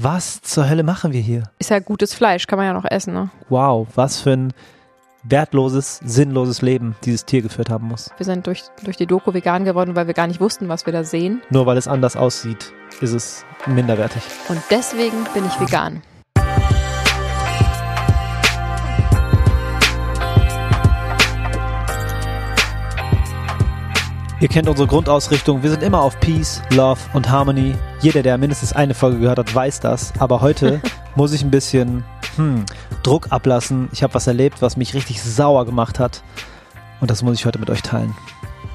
Was zur Hölle machen wir hier? Ist ja gutes Fleisch, kann man ja noch essen, ne? Wow, was für ein wertloses, sinnloses Leben dieses Tier geführt haben muss. Wir sind durch, durch die Doku vegan geworden, weil wir gar nicht wussten, was wir da sehen. Nur weil es anders aussieht, ist es minderwertig. Und deswegen bin ich vegan. Ihr kennt unsere Grundausrichtung. Wir sind immer auf Peace, Love und Harmony. Jeder, der mindestens eine Folge gehört hat, weiß das. Aber heute muss ich ein bisschen hm, Druck ablassen. Ich habe was erlebt, was mich richtig sauer gemacht hat. Und das muss ich heute mit euch teilen.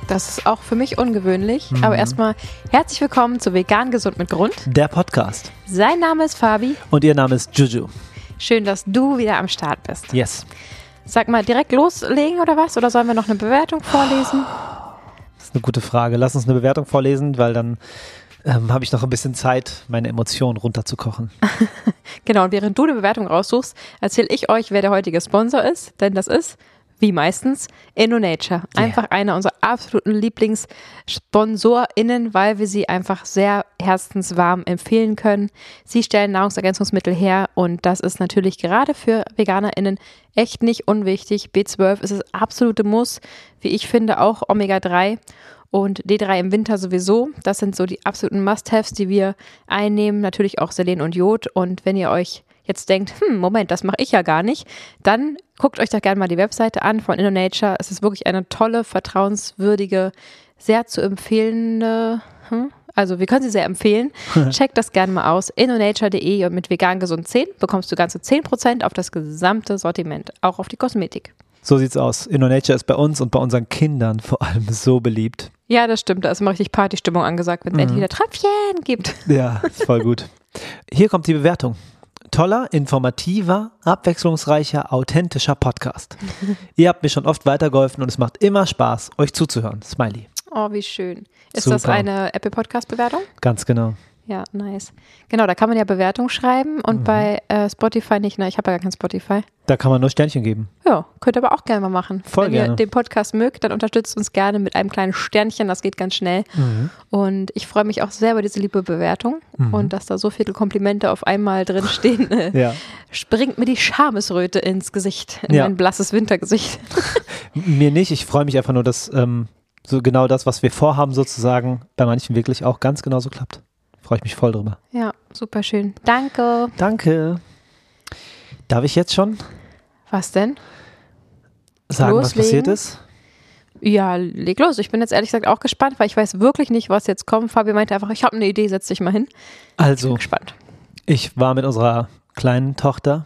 Das ist auch für mich ungewöhnlich. Mhm. Aber erstmal herzlich willkommen zu Vegan Gesund mit Grund. Der Podcast. Sein Name ist Fabi. Und ihr Name ist Juju. Schön, dass du wieder am Start bist. Yes. Sag mal, direkt loslegen oder was? Oder sollen wir noch eine Bewertung vorlesen? Eine gute Frage. Lass uns eine Bewertung vorlesen, weil dann ähm, habe ich noch ein bisschen Zeit, meine Emotionen runterzukochen. genau, und während du eine Bewertung raussuchst, erzähle ich euch, wer der heutige Sponsor ist, denn das ist wie meistens InnoNature. Einfach yeah. einer unserer absoluten LieblingssponsorInnen, weil wir sie einfach sehr herzenswarm empfehlen können. Sie stellen Nahrungsergänzungsmittel her und das ist natürlich gerade für VeganerInnen echt nicht unwichtig. B12 ist das absolute Muss, wie ich finde, auch Omega-3 und D3 im Winter sowieso. Das sind so die absoluten Must-Haves, die wir einnehmen. Natürlich auch Selen und Jod. Und wenn ihr euch jetzt denkt, hm, Moment, das mache ich ja gar nicht, dann guckt euch doch gerne mal die Webseite an von InnoNature. Es ist wirklich eine tolle, vertrauenswürdige, sehr zu empfehlende, hm? also wir können sie sehr empfehlen. Checkt das gerne mal aus. innonature.de und mit vegan gesund 10 bekommst du ganze 10% auf das gesamte Sortiment, auch auf die Kosmetik. So sieht's aus. InnoNature ist bei uns und bei unseren Kindern vor allem so beliebt. Ja, das stimmt. Da ist immer richtig Partystimmung angesagt, wenn es mhm. endlich wieder Tröpfchen gibt. Ja, voll gut. Hier kommt die Bewertung toller, informativer, abwechslungsreicher, authentischer Podcast. Ihr habt mir schon oft weitergeholfen und es macht immer Spaß, euch zuzuhören. Smiley. Oh, wie schön. Ist Super. das eine Apple Podcast Bewertung? Ganz genau. Ja, nice. Genau, da kann man ja Bewertung schreiben und mhm. bei äh, Spotify nicht. Na, ich habe ja gar kein Spotify. Da kann man nur Sternchen geben. Ja, könnt ihr aber auch gerne mal machen. Voll Wenn gerne. ihr den Podcast mögt, dann unterstützt uns gerne mit einem kleinen Sternchen. Das geht ganz schnell. Mhm. Und ich freue mich auch sehr über diese liebe Bewertung mhm. und dass da so viele Komplimente auf einmal drin stehen. ja. Springt mir die Schamesröte ins Gesicht, in ja. mein blasses Wintergesicht. mir nicht. Ich freue mich einfach nur, dass ähm, so genau das, was wir vorhaben, sozusagen bei manchen wirklich auch ganz genauso klappt. Freue ich mich voll drüber. Ja, super schön. Danke. Danke. Darf ich jetzt schon? Was denn? Sagen, Loslegen? was passiert ist? Ja, leg los. Ich bin jetzt ehrlich gesagt auch gespannt, weil ich weiß wirklich nicht, was jetzt kommt. Fabi meinte einfach, ich habe eine Idee, setz dich mal hin. Also, ich bin gespannt. Ich war mit unserer kleinen Tochter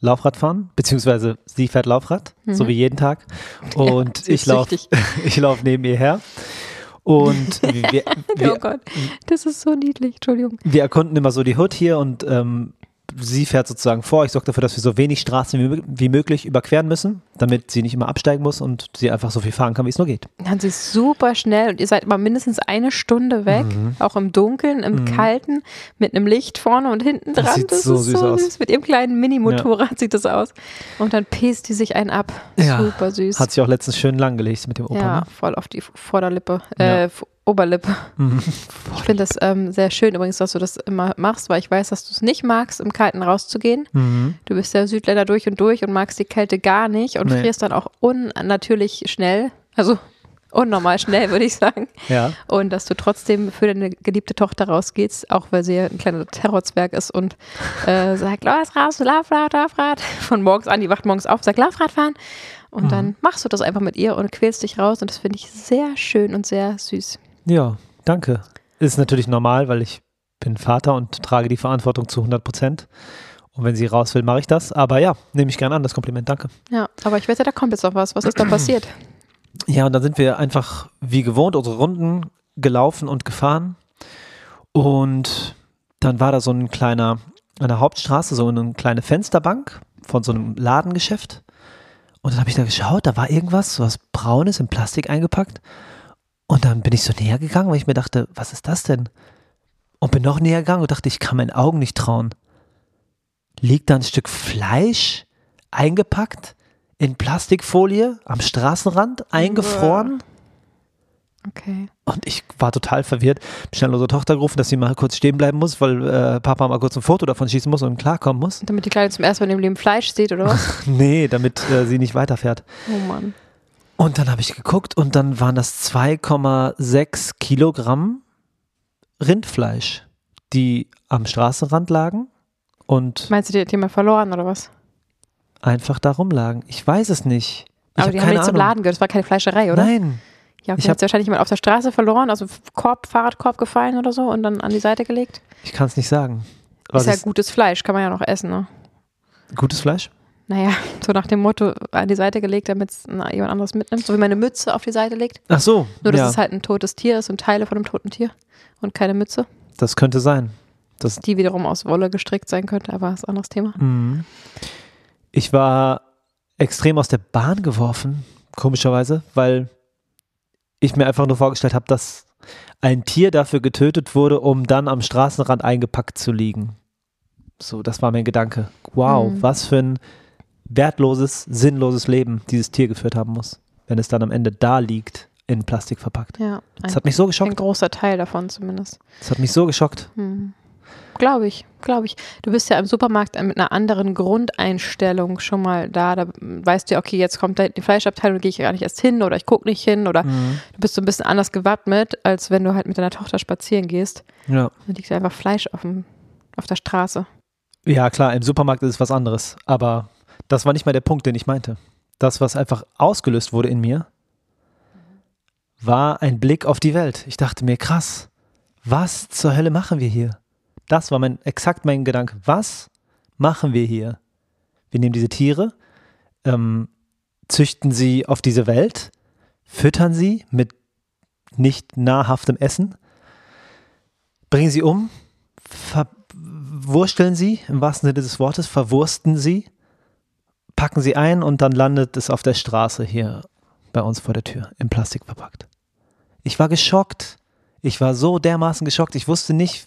Laufrad fahren, beziehungsweise sie fährt Laufrad, mhm. so wie jeden Tag. Und ja, ich laufe lauf neben ihr her. Und wir, wir, oh Gott, das ist so niedlich, Entschuldigung. Wir erkunden immer so die Hood hier und ähm, sie fährt sozusagen vor. Ich sorge dafür, dass wir so wenig Straßen wie, wie, möglich überqueren müssen, damit sie nicht immer absteigen muss und sie einfach so viel fahren kann, wie es nur geht. Dann sie ist super schnell und ihr seid immer mindestens eine Stunde weg, mhm. auch im Dunkeln, im mhm. Kalten, mit einem Licht vorne und hinten dran. Das, sieht das so ist süß so aus. süß. Mit ihrem kleinen Mini-Motorrad ja. sieht das aus. Und dann pest die sich einen ab. Ja. Super süß. Hat sich auch letztens schön langgelegt mit dem Opa. Ja, ne? voll auf die Vorderlippe. Äh. Oberlippe. Mhm. Ich finde das ähm, sehr schön übrigens, dass du das immer machst, weil ich weiß, dass du es nicht magst, im Kalten rauszugehen. Mhm. Du bist ja Südländer durch und durch und magst die Kälte gar nicht und nee. frierst dann auch unnatürlich schnell. Also unnormal schnell, würde ich sagen. Ja. Und dass du trotzdem für deine geliebte Tochter rausgehst, auch weil sie ja ein kleiner Terrorzwerg ist und äh, sagt, lauf raus, Laufrad, Laufrad. Von morgens an, die wacht morgens auf, sagt, Laufrad fahren. Und mhm. dann machst du das einfach mit ihr und quälst dich raus und das finde ich sehr schön und sehr süß. Ja, danke. Ist natürlich normal, weil ich bin Vater und trage die Verantwortung zu 100 Prozent. Und wenn sie raus will, mache ich das. Aber ja, nehme ich gerne an, das Kompliment, danke. Ja, aber ich wette, da kommt jetzt noch was. Was ist da passiert? Ja, und dann sind wir einfach wie gewohnt unsere Runden gelaufen und gefahren. Und dann war da so ein kleiner, an der Hauptstraße, so eine kleine Fensterbank von so einem Ladengeschäft. Und dann habe ich da geschaut, da war irgendwas, so was Braunes in Plastik eingepackt. Und dann bin ich so näher gegangen, weil ich mir dachte, was ist das denn? Und bin noch näher gegangen und dachte, ich kann meinen Augen nicht trauen. Liegt da ein Stück Fleisch eingepackt in Plastikfolie am Straßenrand, eingefroren? Okay. Und ich war total verwirrt. Schnell unsere Tochter gerufen, dass sie mal kurz stehen bleiben muss, weil äh, Papa mal kurz ein Foto davon schießen muss und klarkommen muss. Damit die Kleine zum ersten Mal in ihrem Leben Fleisch sieht, oder was? Nee, damit äh, sie nicht weiterfährt. Oh Mann. Und dann habe ich geguckt und dann waren das 2,6 Kilogramm Rindfleisch, die am Straßenrand lagen und Meinst du, die hat jemand verloren, oder was? einfach da rumlagen. Ich weiß es nicht. Ich Aber die haben nicht zum. Laden gehört, das war keine Fleischerei, oder? Nein, Ja, okay, Ich hab- hat wahrscheinlich jemand auf der Straße verloren, also Korb, Fahrradkorb gefallen oder so und dann an die Seite gelegt. ich kann es nicht sagen. Was ist ja gutes Fleisch, kann man ja noch essen, ne? gutes Fleisch? Naja, so nach dem Motto an die Seite gelegt, damit es jemand anderes mitnimmt. So wie meine Mütze auf die Seite legt. Ach so, Nur, dass ja, es halt ein totes Tier ist und Teile von einem toten Tier und keine Mütze, das könnte sein. Das, die wiederum aus Wolle gestrickt sein könnte, aber das ist ein anderes Thema. Mhm. Ich war extrem aus der Bahn geworfen, komischerweise, weil ich mir einfach nur vorgestellt habe, dass ein Tier dafür getötet wurde, um dann am Straßenrand eingepackt zu liegen. So, das war mein Gedanke. Wow, Mhm. was für ein wertloses, sinnloses Leben dieses Tier geführt haben muss, wenn es dann am Ende da liegt, in Plastik verpackt. Ja, Das ein, hat mich so ein geschockt. großer Teil davon zumindest. Das hat mich so geschockt. Hm. Glaube ich, glaube ich. Du bist ja im Supermarkt mit einer anderen Grundeinstellung schon mal da. Da weißt du ja, okay, jetzt kommt da die Fleischabteilung, gehe ich gar nicht erst hin oder ich gucke nicht hin oder Mhm. du bist so ein bisschen anders gewappnet, als wenn du halt mit deiner Tochter spazieren gehst. Ja. Dann liegt einfach Fleisch auf, dem, auf der Straße. Ja, klar, im Supermarkt ist es was anderes. Aber das war nicht mal der Punkt, den ich meinte. Das, was einfach ausgelöst wurde in mir, war ein Blick auf die Welt. Ich dachte mir, krass, was zur Hölle machen wir hier? Das war mein, exakt mein Gedanke. Was machen wir hier? Wir nehmen diese Tiere, ähm, züchten sie auf diese Welt, füttern sie mit nicht nahrhaftem Essen, bringen sie um, verwursteln sie, im wahrsten Sinne des Wortes, verwursten sie, packen sie ein und dann landet es auf der Straße hier bei uns vor der Tür, in Plastik verpackt. Ich war geschockt. Ich war so dermaßen geschockt. Ich wusste nicht,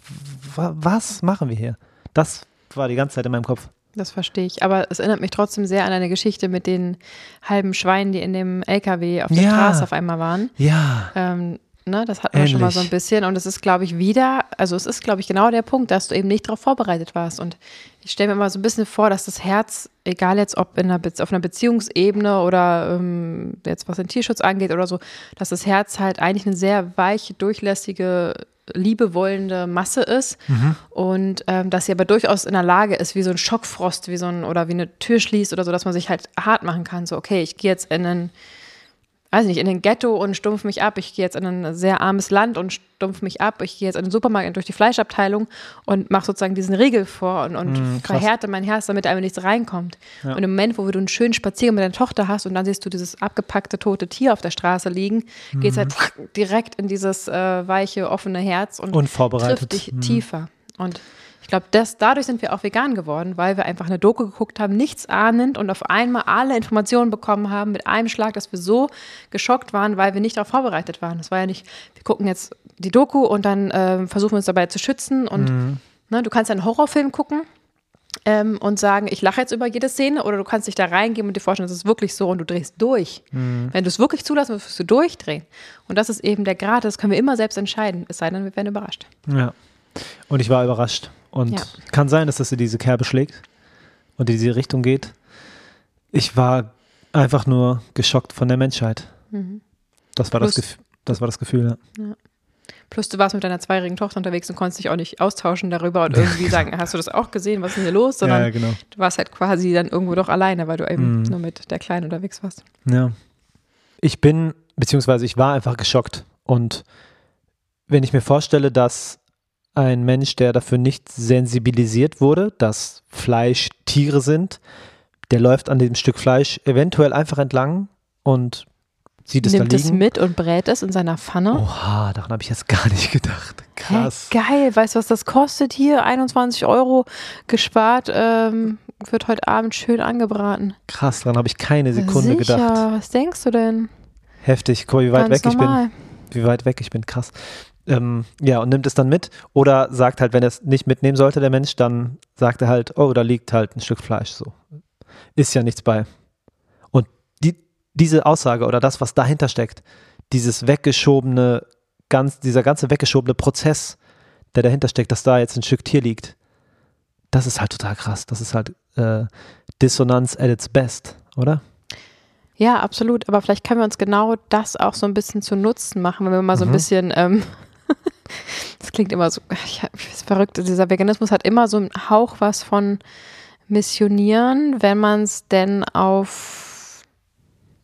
wa- was machen wir hier? Das war die ganze Zeit in meinem Kopf. Das verstehe ich. Aber es erinnert mich trotzdem sehr an eine Geschichte mit den halben Schweinen, die in dem LKW auf der Ja. Straße auf einmal waren. Ja, Ähm, ne, das hatten wir schon mal Ähnlich. so ein bisschen. Und es ist, glaube ich, wieder, also es ist, glaube ich, genau der Punkt, dass du eben nicht darauf vorbereitet warst. Und ich stelle mir mal so ein bisschen vor, dass das Herz, egal jetzt ob in einer Be auf einer Beziehungsebene oder ähm, jetzt was den Tierschutz angeht oder so, dass das Herz halt eigentlich eine sehr weiche, durchlässige, liebewollende Masse ist und ähm, dass sie aber durchaus in der Lage ist, wie so ein Schockfrost, wie so ein oder wie eine Tür schließt oder so, dass man sich halt hart machen kann. So, okay, ich gehe jetzt in einen weiß nicht, in den Ghetto und stumpf mich ab. Ich gehe jetzt in ein sehr armes Land und stumpf mich ab. Ich gehe jetzt in den Supermarkt durch die Fleischabteilung und mache sozusagen diesen Riegel vor und, und Mm, verhärte mein Herz, damit einfach nichts reinkommt. Ja. Und im Moment, wo du einen schönen Spaziergang mit deiner Tochter hast und dann siehst du dieses abgepackte tote Tier auf der Straße liegen, geht es halt direkt in dieses äh, weiche, offene Herz und unvorbereitet. trifft dich Mhm. tiefer. Und ich glaube, dadurch sind wir auch vegan geworden, weil wir einfach eine Doku geguckt haben, nichts ahnend und auf einmal alle Informationen bekommen haben mit einem Schlag, dass wir so geschockt waren, weil wir nicht darauf vorbereitet waren. Das war ja nicht, wir gucken jetzt die Doku und dann ähm, versuchen wir uns dabei zu schützen und Mhm. ne, du kannst einen Horrorfilm gucken. Ähm, und sagen, ich lache jetzt über jede Szene, oder du kannst dich da reingeben und dir vorstellen, das ist wirklich so und du drehst durch. Mhm. Wenn du es wirklich zulassen willst, wirst du durchdrehen. Und das ist eben der Grad, das können wir immer selbst entscheiden, es sei denn, wir werden überrascht. Ja. Und ich war überrascht. Und Ja. kann sein, dass das in diese Kerbe schlägt und in diese Richtung geht. Ich war einfach nur geschockt von der Menschheit. Das, war das, Plus- Gef das war das Gefühl, ja. Plus du warst mit deiner zweijährigen Tochter unterwegs und konntest dich auch nicht austauschen darüber und irgendwie sagen, hast du das auch gesehen, was ist denn hier los? Sondern ja, genau. du warst halt quasi dann irgendwo doch alleine, weil du eben Mhm. nur mit der Kleinen unterwegs warst. Ja. Ich bin, beziehungsweise ich war einfach geschockt. Und wenn ich mir vorstelle, dass ein Mensch, der dafür nicht sensibilisiert wurde, dass Fleisch Tiere sind, der läuft an dem Stück Fleisch eventuell einfach entlang und sieht es Nimmt da es liegen. mit und brät es in seiner Pfanne. Oha, daran habe ich jetzt gar nicht gedacht. Krass. Hä, geil, weißt du, was das kostet hier? 21 Euro gespart, ähm, wird heute Abend schön angebraten. Krass, daran habe ich keine Sekunde Sicher, gedacht. was denkst du denn? Heftig, guck mal, wie weit Ganz weg normal. ich bin. Wie weit weg ich bin, krass. Ähm, ja, und nimmt es dann mit oder sagt halt, wenn er es nicht mitnehmen sollte, der Mensch, dann sagt er halt, oh, da liegt halt ein Stück Fleisch so. Ist ja nichts bei. Und die, diese Aussage oder das, was dahinter steckt, dieses weggeschobene, ganz, dieser ganze weggeschobene Prozess, der dahinter steckt, dass da jetzt ein Stück Tier liegt, das ist halt total krass. Das ist halt äh, Dissonanz at its best, oder? Ja, absolut. Aber vielleicht können wir uns genau das auch so ein bisschen zu Nutzen machen, wenn wir mal so ein Mhm. bisschen, ähm, das klingt immer so, ich, ich ist verrückt, dieser Veganismus hat immer so einen Hauch was von Missionieren, wenn man es denn auf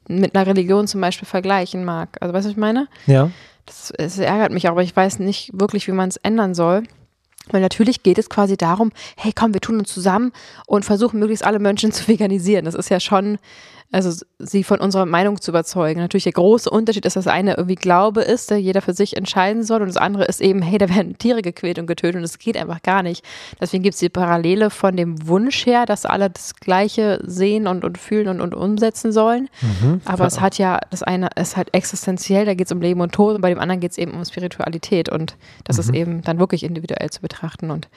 mit einer Religion zum Beispiel vergleichen mag. Also weißt du, was ich meine? Ja. Das, es ärgert mich auch, aber ich weiß nicht wirklich, wie man es ändern soll. Weil natürlich geht es quasi darum, hey komm, wir tun uns zusammen und versuchen möglichst alle Menschen zu veganisieren. Das ist ja schon, also sie von unserer Meinung zu überzeugen. Natürlich der große Unterschied ist, dass das eine irgendwie Glaube ist, der jeder für sich entscheiden soll und das andere ist eben, hey, da werden Tiere gequält und getötet und das geht einfach gar nicht. Deswegen gibt es die Parallele von dem Wunsch her, dass alle das Gleiche sehen und, und fühlen und, und umsetzen sollen. Mhm. Aber es hat ja, das eine ist halt existenziell, da geht es um Leben und Tod und bei dem anderen geht es eben um Spiritualität und das ist eben dann wirklich individuell zu betrachten und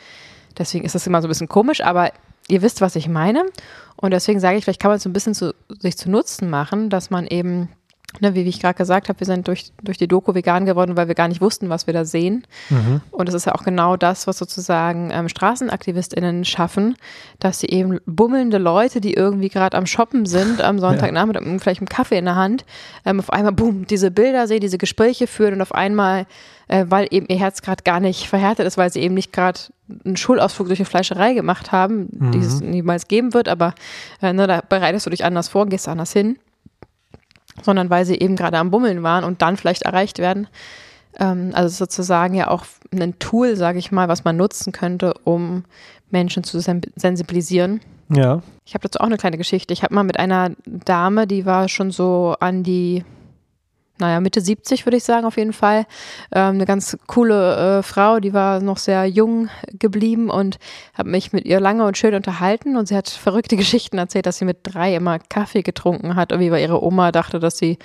deswegen ist das immer so ein bisschen komisch, aber ihr wisst, was ich meine. Und deswegen sage ich, vielleicht kann man es so ein bisschen zu, sich zu Nutzen machen, dass man eben, ne, wie, wie ich gerade gesagt habe, wir sind durch, durch die Doku vegan geworden, weil wir gar nicht wussten, was wir da sehen. Mhm. und das ist ja auch genau das, was sozusagen ähm, StraßenaktivistInnen schaffen, dass sie eben bummelnde Leute, die irgendwie gerade am Shoppen sind, am Sonntagnachmittag, mit vielleicht einen Kaffee in der Hand, ähm, auf einmal, boom, diese Bilder sehen, diese Gespräche führen und auf einmal, äh, weil eben ihr Herz gerade gar nicht verhärtet ist, weil sie eben nicht gerade einen Schulausflug durch eine Fleischerei gemacht haben, die es niemals geben wird, aber äh, ne, da bereitest du dich anders vor, gehst anders hin, sondern weil sie eben gerade am Bummeln waren und dann vielleicht erreicht werden. Ähm, also sozusagen ja auch ein Tool, sage ich mal, was man nutzen könnte, um Menschen zu sen sensibilisieren. Ja. Ich habe dazu auch eine kleine Geschichte. Ich habe mal mit einer Dame, die war schon so an die, naja, Mitte 70 würde ich sagen, auf jeden Fall. Ähm, eine ganz coole äh, Frau, die war noch sehr jung geblieben und habe mich mit ihr lange und schön unterhalten und sie hat verrückte Geschichten erzählt, dass sie mit drei immer Kaffee getrunken hat, irgendwie weil ihre Oma dachte, dass sie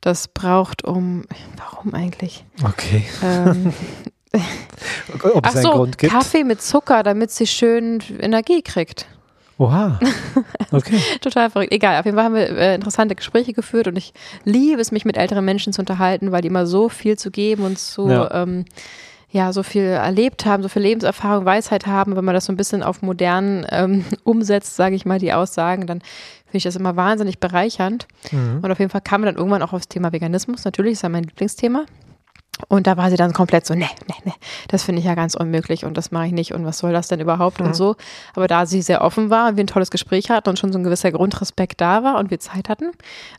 das braucht, um, warum eigentlich? Okay. Ähm, Ob es ach einen so, Grund gibt? Kaffee mit Zucker, damit sie schön Energie kriegt. Oha. Okay. Total verrückt. Egal, auf jeden Fall haben wir äh, interessante Gespräche geführt und ich liebe es, mich mit älteren Menschen zu unterhalten, weil die immer so viel zu geben und so, Ja. ähm, ja, so viel erlebt haben, so viel Lebenserfahrung, Weisheit haben. Wenn man das so ein bisschen auf modern ähm, umsetzt, sage ich mal, die Aussagen, dann finde ich das immer wahnsinnig bereichernd. Mhm. Und auf jeden Fall kam man dann irgendwann auch aufs Thema Veganismus. Natürlich ist ja mein Lieblingsthema. Und da war sie dann komplett so, nee, nee, nee, das finde ich ja ganz unmöglich und das mache ich nicht und was soll das denn überhaupt und so. Aber da sie sehr offen war und wir ein tolles Gespräch hatten und schon so ein gewisser Grundrespekt da war und wir Zeit hatten,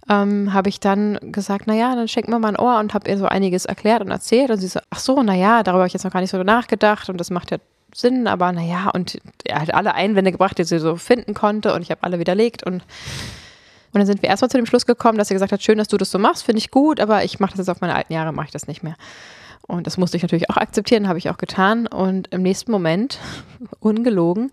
ähm, habe ich dann gesagt, naja, dann schenk mir mal ein Ohr und habe ihr so einiges erklärt und erzählt und sie so, ach so, naja, darüber habe ich jetzt noch gar nicht so nachgedacht und das macht ja Sinn, aber naja, und er hat alle Einwände gebracht, die sie so finden konnte und ich habe alle widerlegt und und dann sind wir erstmal zu dem Schluss gekommen, dass sie gesagt hat, schön, dass du das so machst, finde ich gut, aber ich mache das jetzt auf meine alten Jahre, mache ich das nicht mehr. Und das musste ich natürlich auch akzeptieren, habe ich auch getan. Und im nächsten Moment, ungelogen,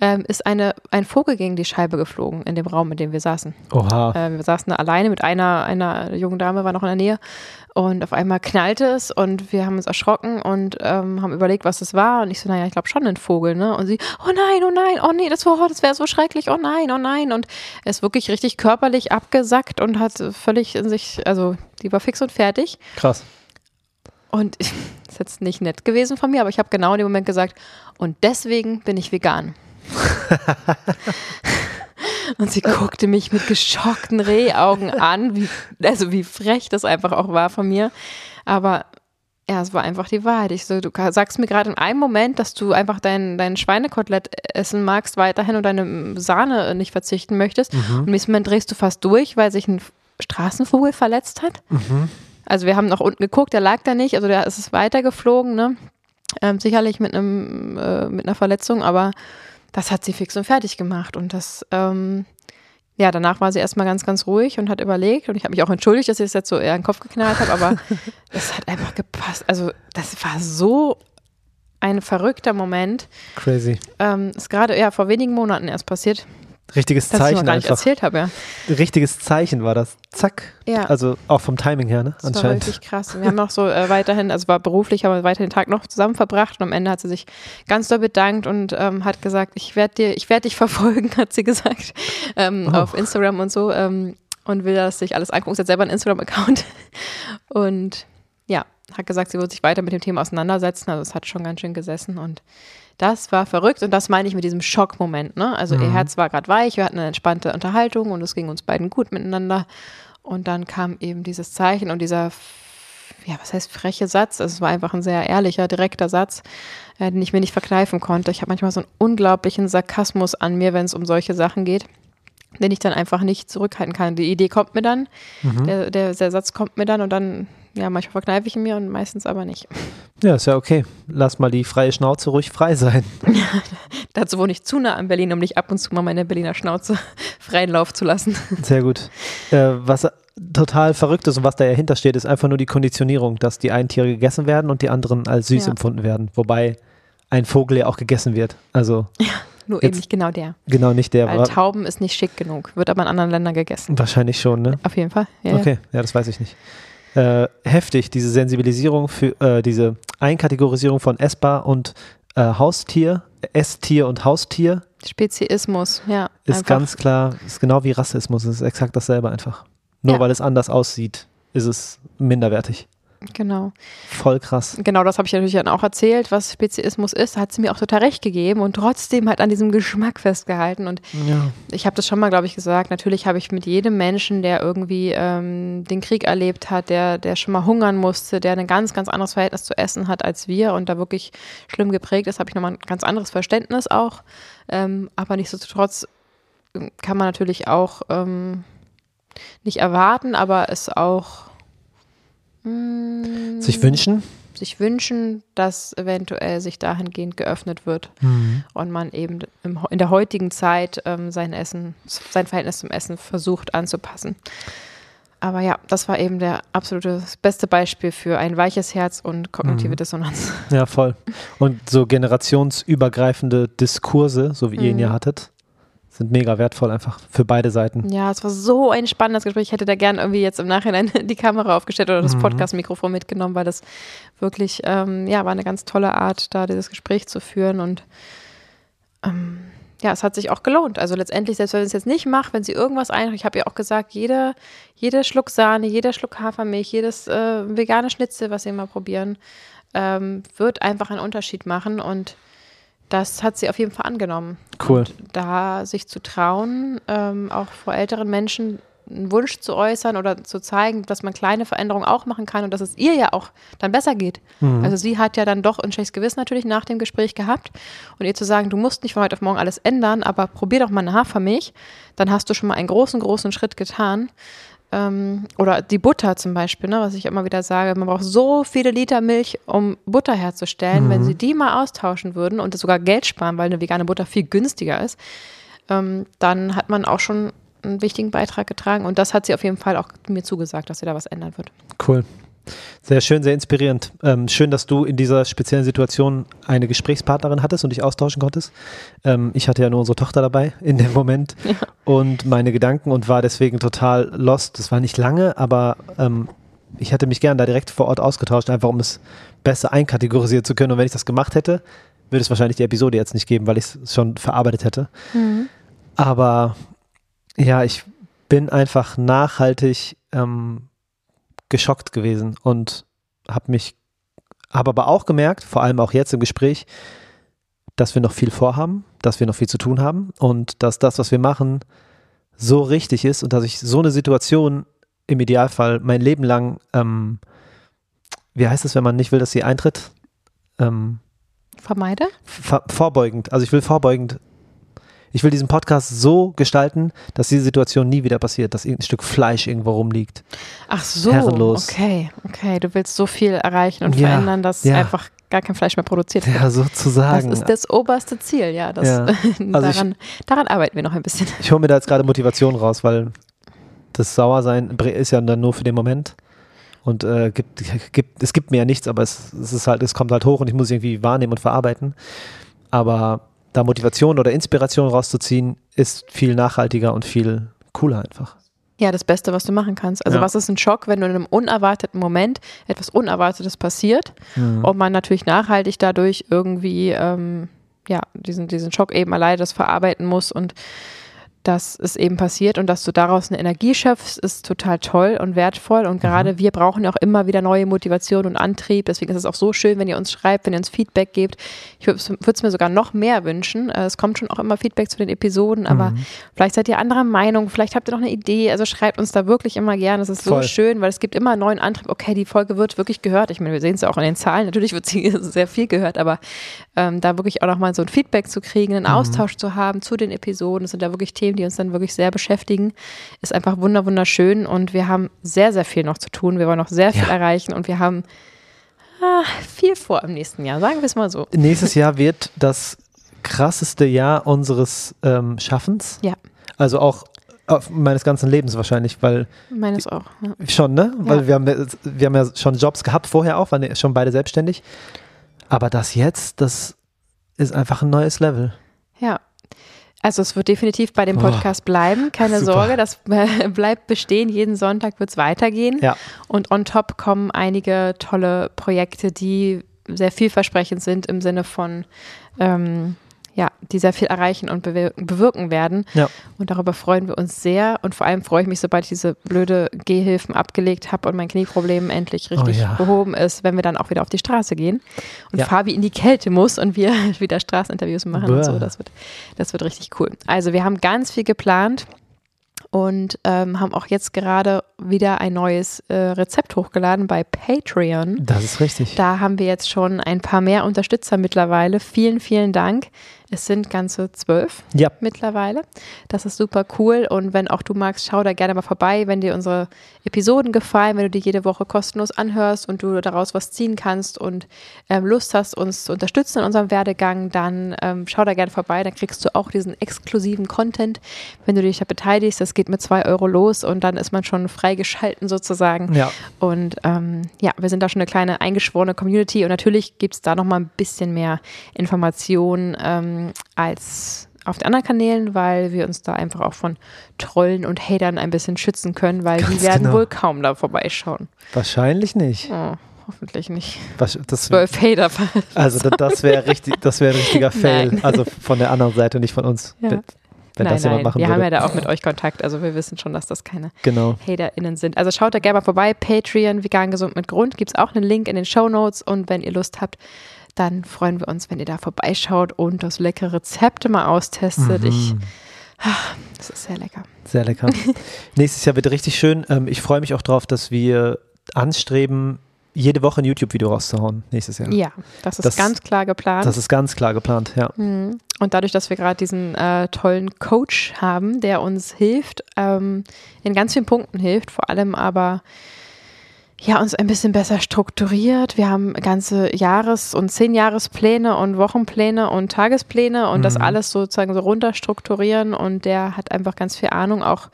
ähm, ist eine, ein Vogel gegen die Scheibe geflogen in dem Raum, in dem wir saßen. Oha. Äh, wir saßen da alleine mit einer, einer jungen Dame, war noch in der Nähe. Und auf einmal knallte es und wir haben uns erschrocken und ähm, haben überlegt, was es war. Und ich so, naja, ich glaube schon ein Vogel, ne? Und sie, oh nein, oh nein, oh nee, das, war- das wäre so schrecklich, oh nein, oh nein. Und er ist wirklich richtig körperlich abgesackt und hat völlig in sich, also die war fix und fertig. Krass. Und das ist jetzt nicht nett gewesen von mir, aber ich habe genau in dem Moment gesagt, und deswegen bin ich vegan. und sie guckte mich mit geschockten Rehaugen an, wie, also wie frech das einfach auch war von mir. Aber ja, es war einfach die Wahrheit. Ich so, du sagst mir gerade in einem Moment, dass du einfach dein, dein Schweinekotelett essen magst weiterhin und deine Sahne nicht verzichten möchtest. Und im nächsten Moment drehst du fast durch, weil sich ein Straßenvogel verletzt hat. Also wir haben nach unten geguckt, der lag da nicht, also der ist es weitergeflogen, ne? Ähm, sicherlich mit einem äh, mit einer Verletzung, aber das hat sie fix und fertig gemacht und das ähm, ja, danach war sie erstmal ganz, ganz ruhig und hat überlegt und ich habe mich auch entschuldigt, dass ich das jetzt so eher in den Kopf geknallt habe, aber es hat einfach gepasst. Also das war so ein verrückter Moment. Crazy. Ähm, ist gerade ja vor wenigen Monaten erst passiert, Richtiges dass ich noch Zeichen gar nicht einfach. erzählt habe. Ja. Richtiges Zeichen war das. Zack. Ja. Also auch vom Timing her, ne? Das war Anscheinend. wirklich krass. Wir haben auch so äh, weiterhin, also war beruflich, haben wir weiterhin den Tag noch zusammen verbracht und am Ende hat sie sich ganz doll bedankt und ähm, hat gesagt, ich werde dir, ich werde dich verfolgen, hat sie gesagt, ähm, Oh. auf Instagram und so. Ähm, und will das sich alles angucken. Sie hat selber einen Instagram-Account und ja, hat gesagt, sie wird sich weiter mit dem Thema auseinandersetzen. Also es hat schon ganz schön gesessen und das war verrückt und das meine ich mit diesem Schockmoment. Ne? Also mhm. ihr Herz war gerade weich, wir hatten eine entspannte Unterhaltung und es ging uns beiden gut miteinander. Und dann kam eben dieses Zeichen und dieser, ja, was heißt freche Satz? Also es war einfach ein sehr ehrlicher, direkter Satz, äh, den ich mir nicht verkneifen konnte. Ich habe manchmal so einen unglaublichen Sarkasmus an mir, wenn es um solche Sachen geht den ich dann einfach nicht zurückhalten kann. Die Idee kommt mir dann, mhm. der, der, der Satz kommt mir dann und dann ja, manchmal verkneife ich ihn mir und meistens aber nicht. Ja, ist ja okay. Lass mal die freie Schnauze ruhig frei sein. dazu wohne ich zu nah an Berlin, um nicht ab und zu mal meine Berliner Schnauze freien Lauf zu lassen. Sehr gut. Äh, was total verrückt ist und was da dahinter steht, ist einfach nur die Konditionierung, dass die einen Tiere gegessen werden und die anderen als süß ja. empfunden werden. Wobei ein Vogel ja auch gegessen wird. Also. Ja. Nur Jetzt, eben nicht genau der. Genau, nicht der. Weil Tauben ist nicht schick genug, wird aber in anderen Ländern gegessen. Wahrscheinlich schon, ne? Auf jeden Fall. Ja, okay, ja, das weiß ich nicht äh, heftig, diese Sensibilisierung für äh, diese Einkategorisierung von essbar und äh, Haustier, Esstier und Haustier. Speziismus, ja. Ist einfach. ganz klar, ist genau wie Rassismus, es ist exakt dasselbe einfach. Nur ja. weil es anders aussieht, ist es minderwertig. Genau. Voll krass. Genau, das habe ich natürlich dann auch erzählt, was Speziismus ist. Da hat sie mir auch total recht gegeben und trotzdem halt an diesem Geschmack festgehalten. Und ja. ich habe das schon mal, glaube ich, gesagt. Natürlich habe ich mit jedem Menschen, der irgendwie ähm, den Krieg erlebt hat, der, der schon mal hungern musste, der ein ganz, ganz anderes Verhältnis zu Essen hat als wir und da wirklich schlimm geprägt ist, habe ich nochmal ein ganz anderes Verständnis auch. Ähm, aber nichtsdestotrotz kann man natürlich auch ähm, nicht erwarten, aber es auch sich wünschen? Sich wünschen, dass eventuell sich dahingehend geöffnet wird mhm. und man eben im, in der heutigen Zeit ähm, sein Essen, sein Verhältnis zum Essen versucht anzupassen. Aber ja, das war eben der absolute beste Beispiel für ein weiches Herz und kognitive mhm. Dissonanz. Ja, voll. Und so generationsübergreifende Diskurse, so wie mhm. ihr ihn ja hattet, sind mega wertvoll einfach für beide Seiten. Ja, es war so ein spannendes Gespräch. Ich hätte da gern irgendwie jetzt im Nachhinein die Kamera aufgestellt oder das mhm. Podcast-Mikrofon mitgenommen, weil das wirklich, ähm, ja, war eine ganz tolle Art, da dieses Gespräch zu führen und ähm, ja, es hat sich auch gelohnt. Also letztendlich, selbst wenn ich es jetzt nicht mache, wenn sie irgendwas einrichtet, ich habe ja auch gesagt, jeder, jeder Schluck Sahne, jeder Schluck Hafermilch, jedes äh, vegane Schnitzel, was sie mal probieren, ähm, wird einfach einen Unterschied machen und das hat sie auf jeden Fall angenommen. Cool. Und da sich zu trauen, ähm, auch vor älteren Menschen einen Wunsch zu äußern oder zu zeigen, dass man kleine Veränderungen auch machen kann und dass es ihr ja auch dann besser geht. Mhm. Also sie hat ja dann doch ein schlechtes Gewissen natürlich nach dem Gespräch gehabt und ihr zu sagen, du musst nicht von heute auf morgen alles ändern, aber probier doch mal eine Hafermilch, dann hast du schon mal einen großen, großen Schritt getan ähm, oder die Butter zum Beispiel, ne, was ich immer wieder sage, man braucht so viele Liter Milch, um Butter herzustellen. Mhm. Wenn sie die mal austauschen würden und das sogar Geld sparen, weil eine vegane Butter viel günstiger ist, ähm, dann hat man auch schon einen wichtigen Beitrag getragen. Und das hat sie auf jeden Fall auch mir zugesagt, dass sie da was ändern wird. Cool. Sehr schön, sehr inspirierend. Ähm, schön, dass du in dieser speziellen Situation eine Gesprächspartnerin hattest und dich austauschen konntest. Ähm, ich hatte ja nur unsere Tochter dabei in dem Moment ja. und meine Gedanken und war deswegen total lost. Das war nicht lange, aber ähm, ich hätte mich gern da direkt vor Ort ausgetauscht, einfach um es besser einkategorisieren zu können. Und wenn ich das gemacht hätte, würde es wahrscheinlich die Episode jetzt nicht geben, weil ich es schon verarbeitet hätte. Mhm. Aber ja, ich bin einfach nachhaltig ähm, geschockt gewesen und habe mich, habe aber auch gemerkt, vor allem auch jetzt im Gespräch, dass wir noch viel vorhaben, dass wir noch viel zu tun haben und dass das, was wir machen, so richtig ist und dass ich so eine Situation im Idealfall mein Leben lang, ähm, wie heißt es, wenn man nicht will, dass sie eintritt? Ähm, Vermeide? vorbeugend. Also ich will vorbeugend ich will diesen Podcast so gestalten, dass diese Situation nie wieder passiert, dass irgendein Stück Fleisch irgendwo rumliegt. Ach so, Herrenlos. okay, okay. Du willst so viel erreichen und ja, verändern, dass ja. einfach gar kein Fleisch mehr produziert wird. Ja, sozusagen. Das ist das oberste Ziel, ja. Das, ja. Also daran, ich, daran arbeiten wir noch ein bisschen. Ich hole mir da jetzt gerade Motivation raus, weil das Sauersein ist ja dann nur für den Moment und äh, gibt, gibt, es gibt mir ja nichts, aber es, es ist halt, es kommt halt hoch und ich muss es irgendwie wahrnehmen und verarbeiten. Aber da Motivation oder Inspiration rauszuziehen, ist viel nachhaltiger und viel cooler einfach. Ja, das Beste, was du machen kannst. Also, ja. was ist ein Schock, wenn du in einem unerwarteten Moment etwas Unerwartetes passiert mhm. und man natürlich nachhaltig dadurch irgendwie, ähm, ja, diesen, diesen Schock eben alleine das verarbeiten muss und dass es eben passiert und dass du daraus eine Energie schöpfst, ist total toll und wertvoll. Und gerade mhm. wir brauchen ja auch immer wieder neue Motivation und Antrieb. Deswegen ist es auch so schön, wenn ihr uns schreibt, wenn ihr uns Feedback gebt. Ich würde es mir sogar noch mehr wünschen. Äh, es kommt schon auch immer Feedback zu den Episoden, aber mhm. vielleicht seid ihr anderer Meinung, vielleicht habt ihr noch eine Idee. Also schreibt uns da wirklich immer gerne. Es ist Voll. so schön, weil es gibt immer einen neuen Antrieb. Okay, die Folge wird wirklich gehört. Ich meine, wir sehen es ja auch in den Zahlen. Natürlich wird sie sehr viel gehört, aber ähm, da wirklich auch nochmal so ein Feedback zu kriegen, einen mhm. Austausch zu haben zu den Episoden. Das sind ja wirklich Themen, die uns dann wirklich sehr beschäftigen. Ist einfach wunderschön und wir haben sehr, sehr viel noch zu tun. Wir wollen noch sehr viel ja. erreichen und wir haben ah, viel vor im nächsten Jahr, sagen wir es mal so. Nächstes Jahr wird das krasseste Jahr unseres ähm, Schaffens. Ja. Also auch meines ganzen Lebens wahrscheinlich, weil. Meines auch. Ja. Schon, ne? Weil ja. wir, haben, wir haben ja schon Jobs gehabt vorher auch, waren schon beide selbstständig. Aber das jetzt, das ist einfach ein neues Level. Ja, also es wird definitiv bei dem Podcast oh, bleiben, keine super. Sorge, das bleibt bestehen. Jeden Sonntag wird es weitergehen. Ja. Und on top kommen einige tolle Projekte, die sehr vielversprechend sind im Sinne von ähm, ja, die sehr viel erreichen und bewirken werden. Ja. Und darüber freuen wir uns sehr. Und vor allem freue ich mich, sobald ich diese blöde Gehhilfen abgelegt habe und mein Knieproblem endlich oh richtig oh ja. behoben ist, wenn wir dann auch wieder auf die Straße gehen und ja. Fabi in die Kälte muss und wir wieder Straßeninterviews machen Bäh. und so. Das wird, das wird richtig cool. Also wir haben ganz viel geplant und ähm, haben auch jetzt gerade wieder ein neues äh, Rezept hochgeladen bei Patreon. Das ist richtig. Da haben wir jetzt schon ein paar mehr Unterstützer mittlerweile. Vielen, vielen Dank. Es sind ganze zwölf ja. mittlerweile. Das ist super cool. Und wenn auch du magst, schau da gerne mal vorbei, wenn dir unsere Episoden gefallen, wenn du die jede Woche kostenlos anhörst und du daraus was ziehen kannst und ähm, Lust hast, uns zu unterstützen in unserem Werdegang, dann ähm, schau da gerne vorbei. Dann kriegst du auch diesen exklusiven Content, wenn du dich da beteiligst. Das geht mit zwei Euro los und dann ist man schon freigeschalten sozusagen. Ja. Und ähm, ja, wir sind da schon eine kleine eingeschworene Community und natürlich gibt es da noch mal ein bisschen mehr Informationen. Ähm, als auf den anderen Kanälen, weil wir uns da einfach auch von Trollen und Hatern ein bisschen schützen können, weil Ganz die werden genau. wohl kaum da vorbeischauen. Wahrscheinlich nicht. Oh, hoffentlich nicht. Was, das, Zwölf Hater. Also das wäre richtig, das wäre ein richtiger Fail. Nein. Also von der anderen Seite, nicht von uns. Ja. Wenn, nein, das jemand nein, machen wir würde. haben ja da auch mit euch Kontakt, also wir wissen schon, dass das keine genau. HaterInnen sind. Also schaut da gerne mal vorbei. Patreon, vegan gesund mit Grund, gibt es auch einen Link in den Show Notes und wenn ihr Lust habt, dann freuen wir uns, wenn ihr da vorbeischaut und das leckere Rezepte mal austestet. Mhm. Ich, ach, das ist sehr lecker. Sehr lecker. Nächstes Jahr wird richtig schön. Ähm, ich freue mich auch darauf, dass wir anstreben, jede Woche ein YouTube-Video rauszuhauen nächstes Jahr. Ja, das ist das, ganz klar geplant. Das ist ganz klar geplant, ja. Mhm. Und dadurch, dass wir gerade diesen äh, tollen Coach haben, der uns hilft, ähm, in ganz vielen Punkten hilft, vor allem aber ja, uns ein bisschen besser strukturiert. Wir haben ganze Jahres- und Zehnjahrespläne und Wochenpläne und Tagespläne und mhm. das alles sozusagen so runterstrukturieren und der hat einfach ganz viel Ahnung auch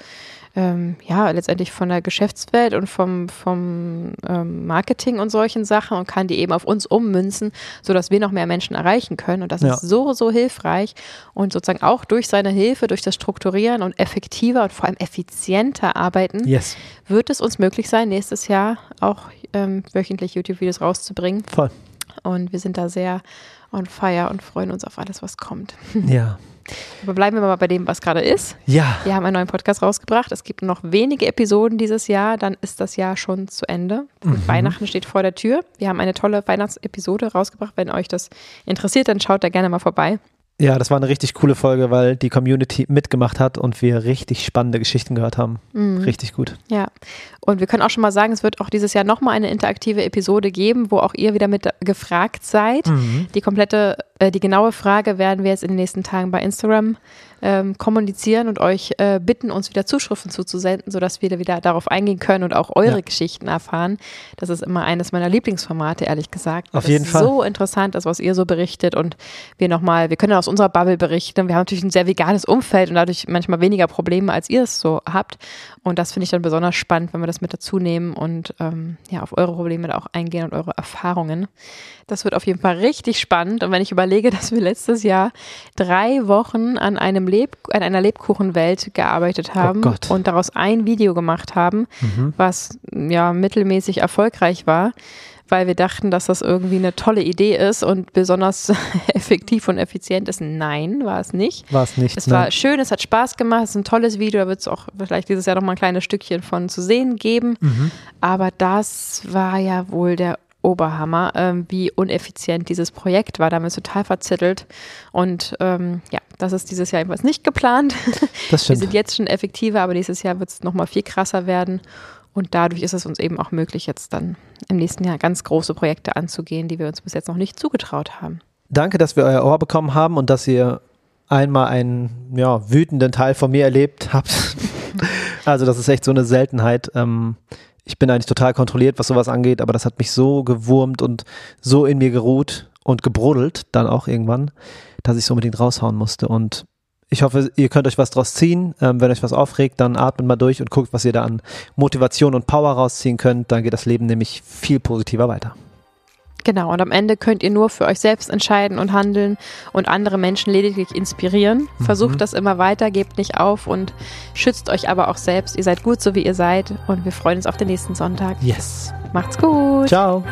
ähm, ja, letztendlich von der Geschäftswelt und vom, vom ähm, Marketing und solchen Sachen und kann die eben auf uns ummünzen, sodass wir noch mehr Menschen erreichen können. Und das ja. ist so, so hilfreich. Und sozusagen auch durch seine Hilfe, durch das Strukturieren und effektiver und vor allem effizienter arbeiten, yes. wird es uns möglich sein, nächstes Jahr auch ähm, wöchentlich YouTube-Videos rauszubringen. Voll. Und wir sind da sehr on fire und freuen uns auf alles, was kommt. Ja. Aber bleiben wir mal bei dem, was gerade ist. Ja. Wir haben einen neuen Podcast rausgebracht. Es gibt noch wenige Episoden dieses Jahr, dann ist das Jahr schon zu Ende. Mhm. Weihnachten steht vor der Tür. Wir haben eine tolle Weihnachtsepisode rausgebracht. Wenn euch das interessiert, dann schaut da gerne mal vorbei. Ja, das war eine richtig coole Folge, weil die Community mitgemacht hat und wir richtig spannende Geschichten gehört haben. Mhm. Richtig gut. Ja. Und wir können auch schon mal sagen, es wird auch dieses Jahr nochmal eine interaktive Episode geben, wo auch ihr wieder mit gefragt seid. Mhm. Die komplette, äh, die genaue Frage werden wir jetzt in den nächsten Tagen bei Instagram ähm, kommunizieren und euch äh, bitten, uns wieder Zuschriften zuzusenden, sodass wir wieder darauf eingehen können und auch eure ja. Geschichten erfahren. Das ist immer eines meiner Lieblingsformate, ehrlich gesagt. Auf jeden Fall. so interessant ist, was ihr so berichtet und wir nochmal, wir können aus unserer Bubble berichten. Wir haben natürlich ein sehr veganes Umfeld und dadurch manchmal weniger Probleme, als ihr es so habt. Und das finde ich dann besonders spannend, wenn wir das mit dazu nehmen und ähm, ja, auf eure Probleme da auch eingehen und eure Erfahrungen. Das wird auf jeden Fall richtig spannend. Und wenn ich überlege, dass wir letztes Jahr drei Wochen an einem Leb an einer Lebkuchenwelt gearbeitet oh haben oh und daraus ein Video gemacht haben, mhm. was ja mittelmäßig erfolgreich war, weil wir dachten, dass das irgendwie eine tolle Idee ist und besonders effektiv und effizient ist. Nein, war es nicht. War es nicht. Es war schön, es hat Spaß gemacht, es ist ein tolles Video, da wird es auch vielleicht dieses Jahr noch mal ein kleines Stückchen von zu sehen geben. Mhm. Aber das war ja wohl der Oberhammer, ähm, wie uneffizient dieses Projekt war. Da haben wir total verzettelt. Und ähm, ja, das ist dieses Jahr etwas nicht geplant. Das stimmt. Wir sind jetzt schon effektiver, aber nächstes Jahr wird es nochmal viel krasser werden. Und dadurch ist es uns eben auch möglich, jetzt dann im nächsten Jahr ganz große Projekte anzugehen, die wir uns bis jetzt noch nicht zugetraut haben. Danke, dass wir euer Ohr bekommen haben und dass ihr einmal einen ja, wütenden Teil von mir erlebt habt. also das ist echt so eine Seltenheit. Ähm, ich bin eigentlich total kontrolliert, was sowas angeht, aber das hat mich so gewurmt und so in mir geruht und gebrodelt dann auch irgendwann, dass ich es unbedingt raushauen musste. Und ich hoffe, ihr könnt euch was draus ziehen. Ähm, wenn euch was aufregt, dann atmet mal durch und guckt, was ihr da an Motivation und Power rausziehen könnt. Dann geht das Leben nämlich viel positiver weiter. Genau, und am Ende könnt ihr nur für euch selbst entscheiden und handeln und andere Menschen lediglich inspirieren. Mhm. Versucht das immer weiter, gebt nicht auf und schützt euch aber auch selbst. Ihr seid gut, so wie ihr seid und wir freuen uns auf den nächsten Sonntag. Yes. Macht's gut. Ciao.